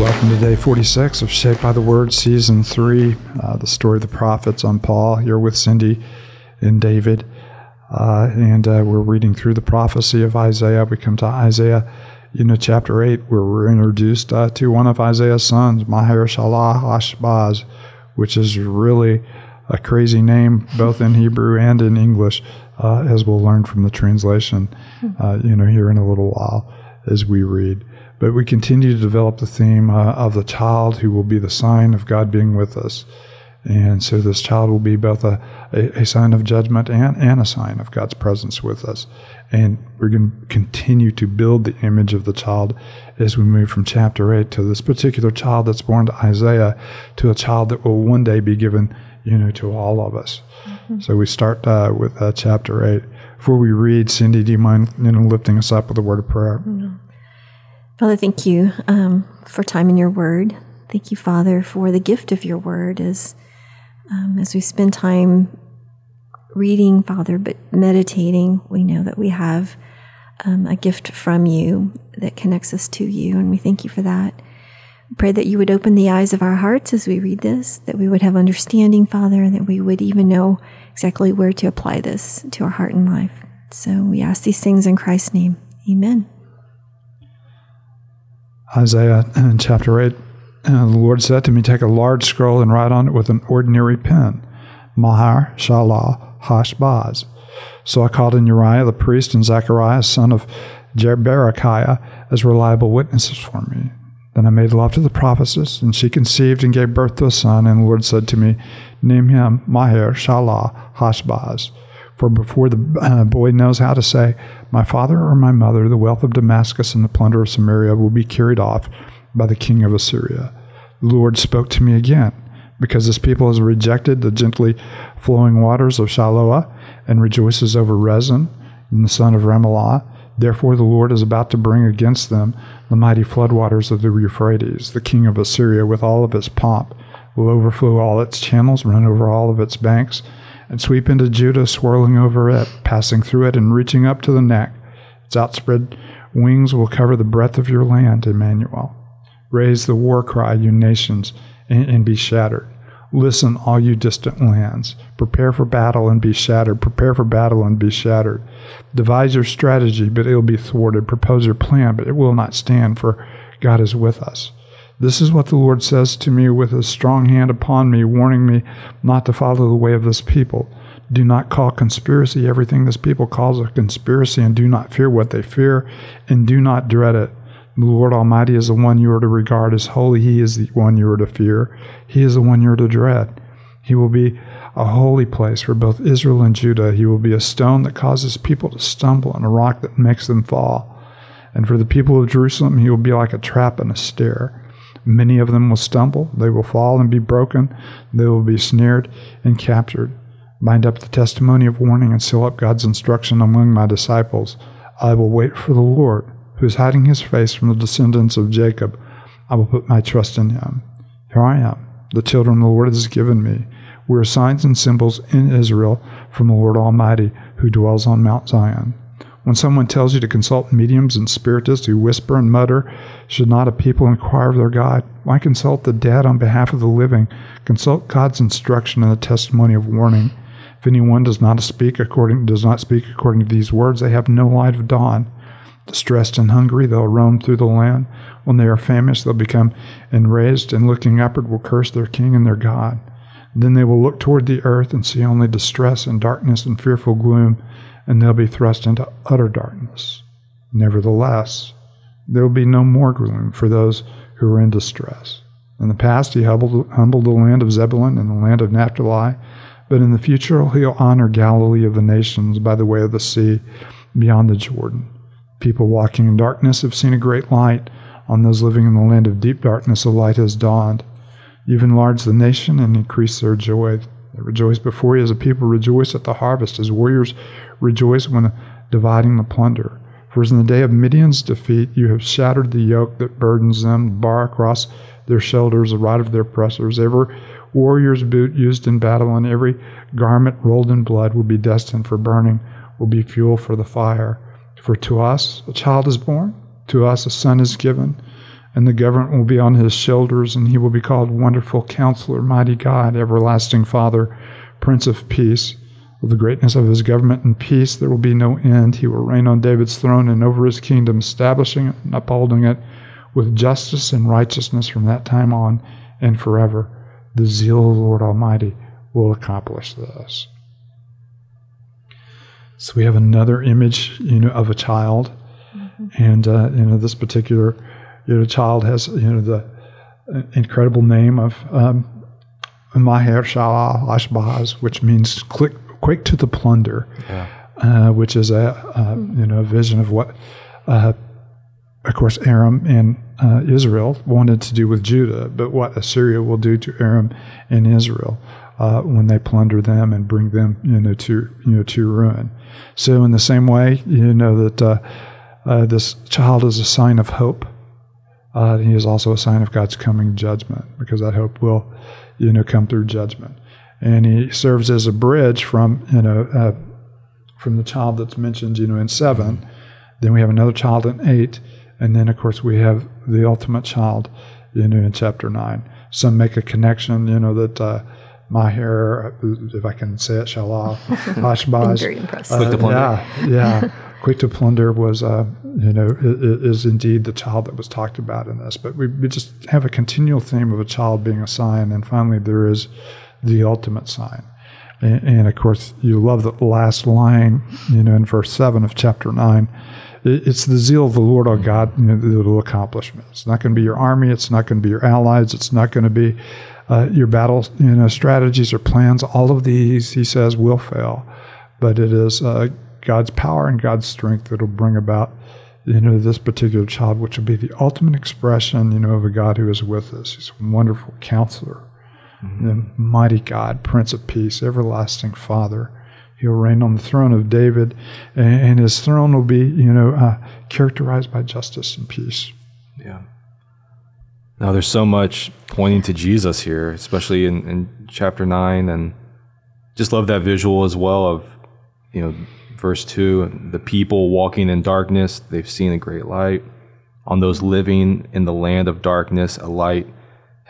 welcome to day 46 of Shaped by the Word, Season 3, uh, the story of the prophets on Paul. You're with Cindy and David, uh, and uh, we're reading through the prophecy of Isaiah. We come to Isaiah, you know, chapter 8, where we're introduced uh, to one of Isaiah's sons, Maher Shalal Hashbaz, which is really a crazy name, both in Hebrew and in English, uh, as we'll learn from the translation, uh, you know, here in a little while as we read. But we continue to develop the theme uh, of the child who will be the sign of God being with us. And so this child will be both a, a, a sign of judgment and, and a sign of God's presence with us. And we're going to continue to build the image of the child as we move from chapter 8 to this particular child that's born to Isaiah to a child that will one day be given, you know, to all of us. Mm-hmm. So we start uh, with uh, chapter 8. Before we read, Cindy, do you mind you know, lifting us up with a word of prayer? Mm-hmm. Father, thank you um, for time in your word. Thank you, Father, for the gift of your word as, um, as we spend time reading, Father, but meditating. We know that we have um, a gift from you that connects us to you, and we thank you for that. pray that you would open the eyes of our hearts as we read this, that we would have understanding, Father, and that we would even know exactly where to apply this to our heart and life. So we ask these things in Christ's name. Amen. Isaiah uh, chapter 8, uh, the Lord said to me, Take a large scroll and write on it with an ordinary pen, Maher Shalal Hashbaz. So I called in Uriah the priest and Zechariah, son of Jeberechiah, as reliable witnesses for me. Then I made love to the prophetess, and she conceived and gave birth to a son. And the Lord said to me, Name him Maher Shalal Hashbaz. For before the uh, boy knows how to say, My father or my mother, the wealth of Damascus and the plunder of Samaria will be carried off by the king of Assyria. The Lord spoke to me again, because this people has rejected the gently flowing waters of Shiloah and rejoices over Rezin and the son of Remaliah. Therefore, the Lord is about to bring against them the mighty floodwaters of the Euphrates. The king of Assyria, with all of its pomp, will overflow all its channels, run over all of its banks and sweep into Judah, swirling over it, passing through it, and reaching up to the neck. Its outspread wings will cover the breadth of your land, Emmanuel. Raise the war cry, you nations, and, and be shattered. Listen, all you distant lands. Prepare for battle and be shattered. Prepare for battle and be shattered. Devise your strategy, but it will be thwarted. Propose your plan, but it will not stand, for God is with us. This is what the Lord says to me with his strong hand upon me, warning me not to follow the way of this people. Do not call conspiracy everything this people calls a conspiracy, and do not fear what they fear, and do not dread it. The Lord Almighty is the one you are to regard as holy. He is the one you are to fear. He is the one you are to dread. He will be a holy place for both Israel and Judah. He will be a stone that causes people to stumble and a rock that makes them fall. And for the people of Jerusalem, he will be like a trap and a snare. Many of them will stumble, they will fall and be broken, they will be snared and captured. Bind up the testimony of warning and seal up God's instruction among my disciples. I will wait for the Lord, who is hiding his face from the descendants of Jacob. I will put my trust in him. Here I am, the children the Lord has given me. We are signs and symbols in Israel from the Lord Almighty, who dwells on Mount Zion. When someone tells you to consult mediums and spiritists who whisper and mutter, should not a people inquire of their God? Why consult the dead on behalf of the living? Consult God's instruction and the testimony of warning. If anyone does not speak according does not speak according to these words, they have no light of dawn. Distressed and hungry, they'll roam through the land. When they are famished, they'll become enraged, and looking upward will curse their king and their God. Then they will look toward the earth and see only distress and darkness and fearful gloom and they'll be thrust into utter darkness. Nevertheless, there will be no more gloom for those who are in distress. In the past, he humbled, humbled the land of Zebulun and the land of Naphtali, but in the future, he'll honor Galilee of the nations by the way of the sea beyond the Jordan. People walking in darkness have seen a great light. On those living in the land of deep darkness, a light has dawned. You've enlarged the nation and increased their joy. They rejoice before you as a people rejoice at the harvest, as warriors Rejoice when dividing the plunder. For as in the day of Midian's defeat, you have shattered the yoke that burdens them, the bar across their shoulders, the rod of their oppressors. Every warrior's boot used in battle and every garment rolled in blood will be destined for burning, will be fuel for the fire. For to us a child is born, to us a son is given, and the government will be on his shoulders, and he will be called Wonderful Counselor, Mighty God, Everlasting Father, Prince of Peace. Of the greatness of his government and peace, there will be no end. He will reign on David's throne and over his kingdom, establishing it and upholding it with justice and righteousness from that time on and forever. The zeal of the Lord Almighty will accomplish this. So we have another image, you know, of a child, mm-hmm. and uh, you know this particular you know child has you know the incredible name of um, Maher Shalal Ashbaz, which means quick, quick to the plunder, yeah. uh, which is a uh, you know a vision of what, uh, of course, Aram and uh, Israel wanted to do with Judah, but what Assyria will do to Aram and Israel. Uh, when they plunder them and bring them, you know, to you know to ruin. So in the same way, you know that uh, this child is a sign of hope. he is also a sign of God's coming judgment, because that hope will you know, come through judgment. And he serves as a bridge from, you know, uh, from the child that's mentioned, you know, in seven. Then we have another child in eight. And then, of course, we have the ultimate child, you know, in chapter nine. Some make a connection, you know, that uh, Maher, if I can say it, Shalah, Hashbaz. Very impressive. Uh, yeah, yeah. Quick to plunder was, uh, you know, is indeed the child that was talked about in this. But we, we just have a continual theme of a child being a sign, and finally there is the ultimate sign. And, and of course, you love the last line, you know, in verse seven of chapter nine. It's the zeal of the Lord our God you know, that will accomplish it. It's not going to be your army. It's not going to be your allies. It's not going to be uh, your battle, you know, strategies or plans. All of these, he says, will fail, but it is uh, God's power and God's strength that will bring about, you know, this particular child, which will be the ultimate expression, you know, of a God who is with us. He's a wonderful counselor, mm-hmm. mighty God, Prince of Peace, everlasting Father. He'll reign on the throne of David, and, and his throne will be, you know, uh, characterized by justice and peace. Yeah. Now, there's so much pointing to Jesus here, especially in, in chapter 9, and just love that visual as well of, you know, verse 2 the people walking in darkness, they've seen a great light. On those living in the land of darkness, a light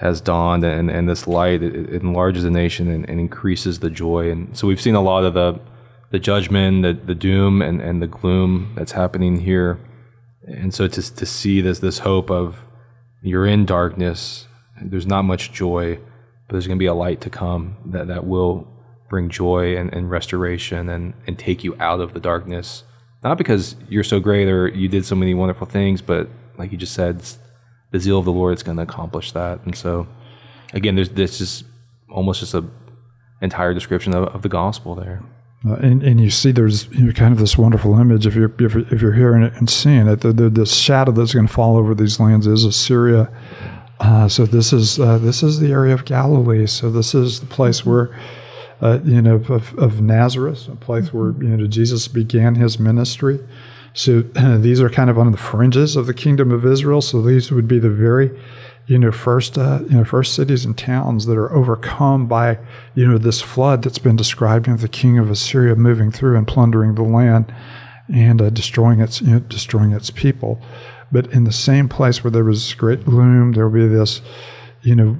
has dawned, and, and this light it, it enlarges the nation and, and, increases the joy. And so we've seen a lot of the, the judgment, the, the doom, and, and the gloom that's happening here. And so to, to see this, this hope of you're in darkness, there's not much joy, but there's going to be a light to come that, that will bring joy and, and restoration and, and take you out of the darkness. Not because you're so great or you did so many wonderful things, but like you just said, the zeal of the Lord is going to accomplish that. And so, again, there's this is almost just a entire description of, of the gospel there. Uh, and, and you see there's you know, kind of this wonderful image if you're, if, if you're hearing it and seeing it, the, the, the shadow that's going to fall over these lands is Assyria. Uh, so this is uh, this is the area of Galilee. So this is the place where uh, you know, of, of, Nazareth, a place where you know Jesus began his ministry. So these are kind of on the fringes of the kingdom of Israel. So these would be the very, you know, first uh, you know first cities and towns that are overcome by you know this flood that's been described of the king of Assyria moving through and plundering the land and uh, destroying its you know, destroying its people. But in the same place where there was great gloom, there will be this, you know,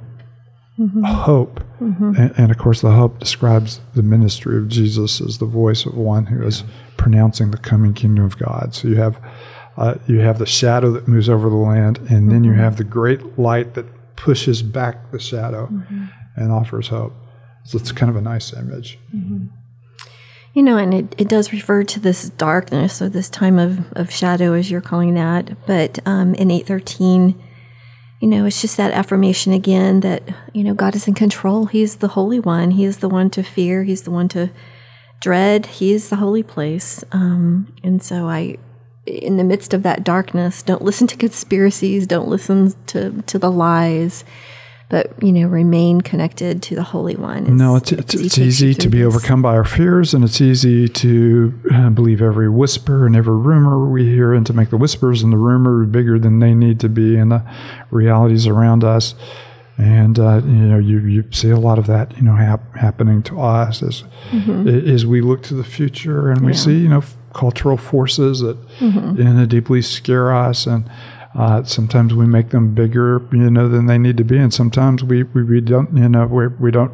mm-hmm. hope. Mm-hmm. And, and, of course, the hope describes the ministry of Jesus as the voice of one who is pronouncing the coming kingdom of God. So you have uh, you have the shadow that moves over the land, and mm-hmm. then you mm-hmm. have the great light that pushes back the shadow mm-hmm. and offers hope. So it's kind of a nice image. Mm-hmm. You know, and it, it does refer to this darkness or this time of, of shadow, as you're calling that. But um, in 813, you know, it's just that affirmation again that, you know, God is in control. He's the Holy One. He is the one to fear. He's the one to dread. He is the holy place. Um, and so I, in the midst of that darkness, don't listen to conspiracies, don't listen to, to the lies but you know remain connected to the holy one it's, no it's, it's, it's easy to be this. overcome by our fears and it's easy to uh, believe every whisper and every rumor we hear and to make the whispers and the rumor bigger than they need to be and the realities around us and uh, you know you, you see a lot of that you know hap- happening to us as mm-hmm. as we look to the future and we yeah. see you know cultural forces that mm-hmm. you know, deeply scare us and Uh, sometimes we make them bigger, you know, than they need to be, and sometimes we, we, we don't, you know, we, we don't,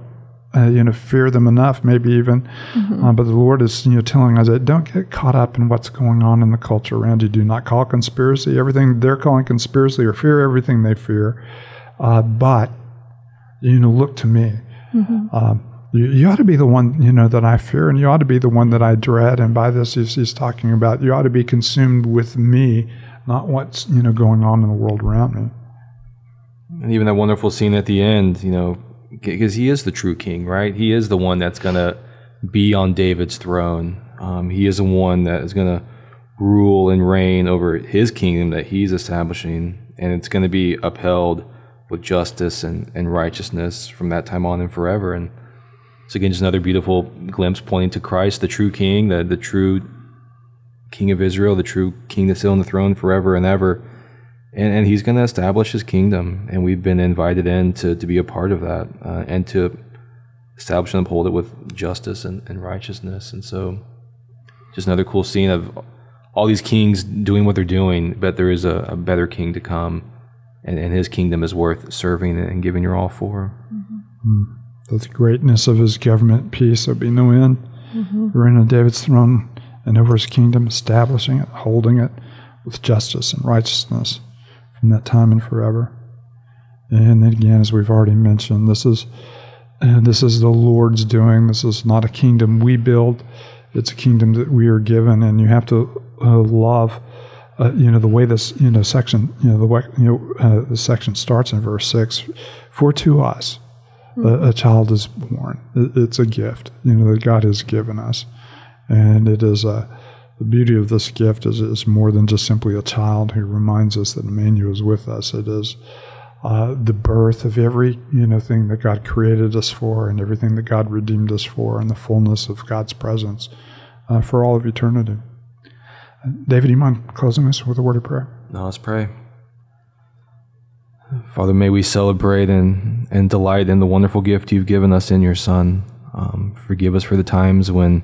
uh, you know, fear them enough, maybe even. Uh, but the Lord is, you know, telling us that don't get caught up in what's going on in the culture around you. Do not call conspiracy everything they're calling conspiracy, or fear everything they fear. Uh, but you know, look to me. Um, you, you ought to be the one, you know, that I fear, and you ought to be the one that I dread. And by this, he's, he's talking about you ought to be consumed with me, not what's, you know, going on in the world around me. And even that wonderful scene at the end, you know, because he is the true king, right? He is the one that's going to be on David's throne. Um, he is the one that is going to rule and reign over his kingdom that he's establishing. And it's going to be upheld with justice and, and righteousness from that time on and forever. And so, again, just another beautiful glimpse pointing to Christ, the true king, the, the true king of Israel, the true king that's still on the throne forever and ever. And, and he's going to establish his kingdom and we've been invited in to, to be a part of that uh, and to establish and uphold it with justice and, and righteousness. And so just another cool scene of all these kings doing what they're doing but there is a, a better king to come and, and his kingdom is worth serving and giving your all for. That the greatness of his government peace there'll be no end. Reign on David's throne and over his kingdom, establishing it, holding it with justice and righteousness from that time and forever. And then again, as we've already mentioned, this is uh, this is the Lord's doing. This is not a kingdom we build; it's a kingdom that we are given, and you have to uh, love. Uh, you know the way this you know section you know the way you know uh, the section starts in verse six. For to us a, a child is born. It, it's a gift, you know, that God has given us, and it is a. The beauty of this gift is it's more than just simply a child who reminds us that Emmanuel is with us. It is uh, the birth of every you know thing that God created us for, and everything that God redeemed us for, and the fullness of God's presence uh, for all of eternity. Uh, David, you mind closing us with a word of prayer? No, let's pray. Father, may we celebrate and, and delight in the wonderful gift you've given us in your Son. Um, forgive us for the times when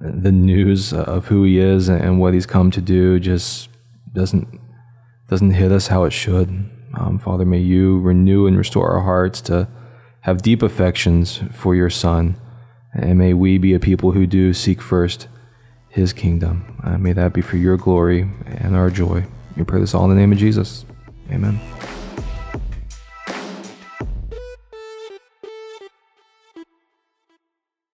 the news of who he is and what he's come to do just doesn't doesn't hit us how it should. Um, Father, may you renew and restore our hearts to have deep affections for your Son, and may we be a people who do seek first his kingdom. Uh, may that be for your glory and our joy. We pray this all in the name of Jesus. Amen.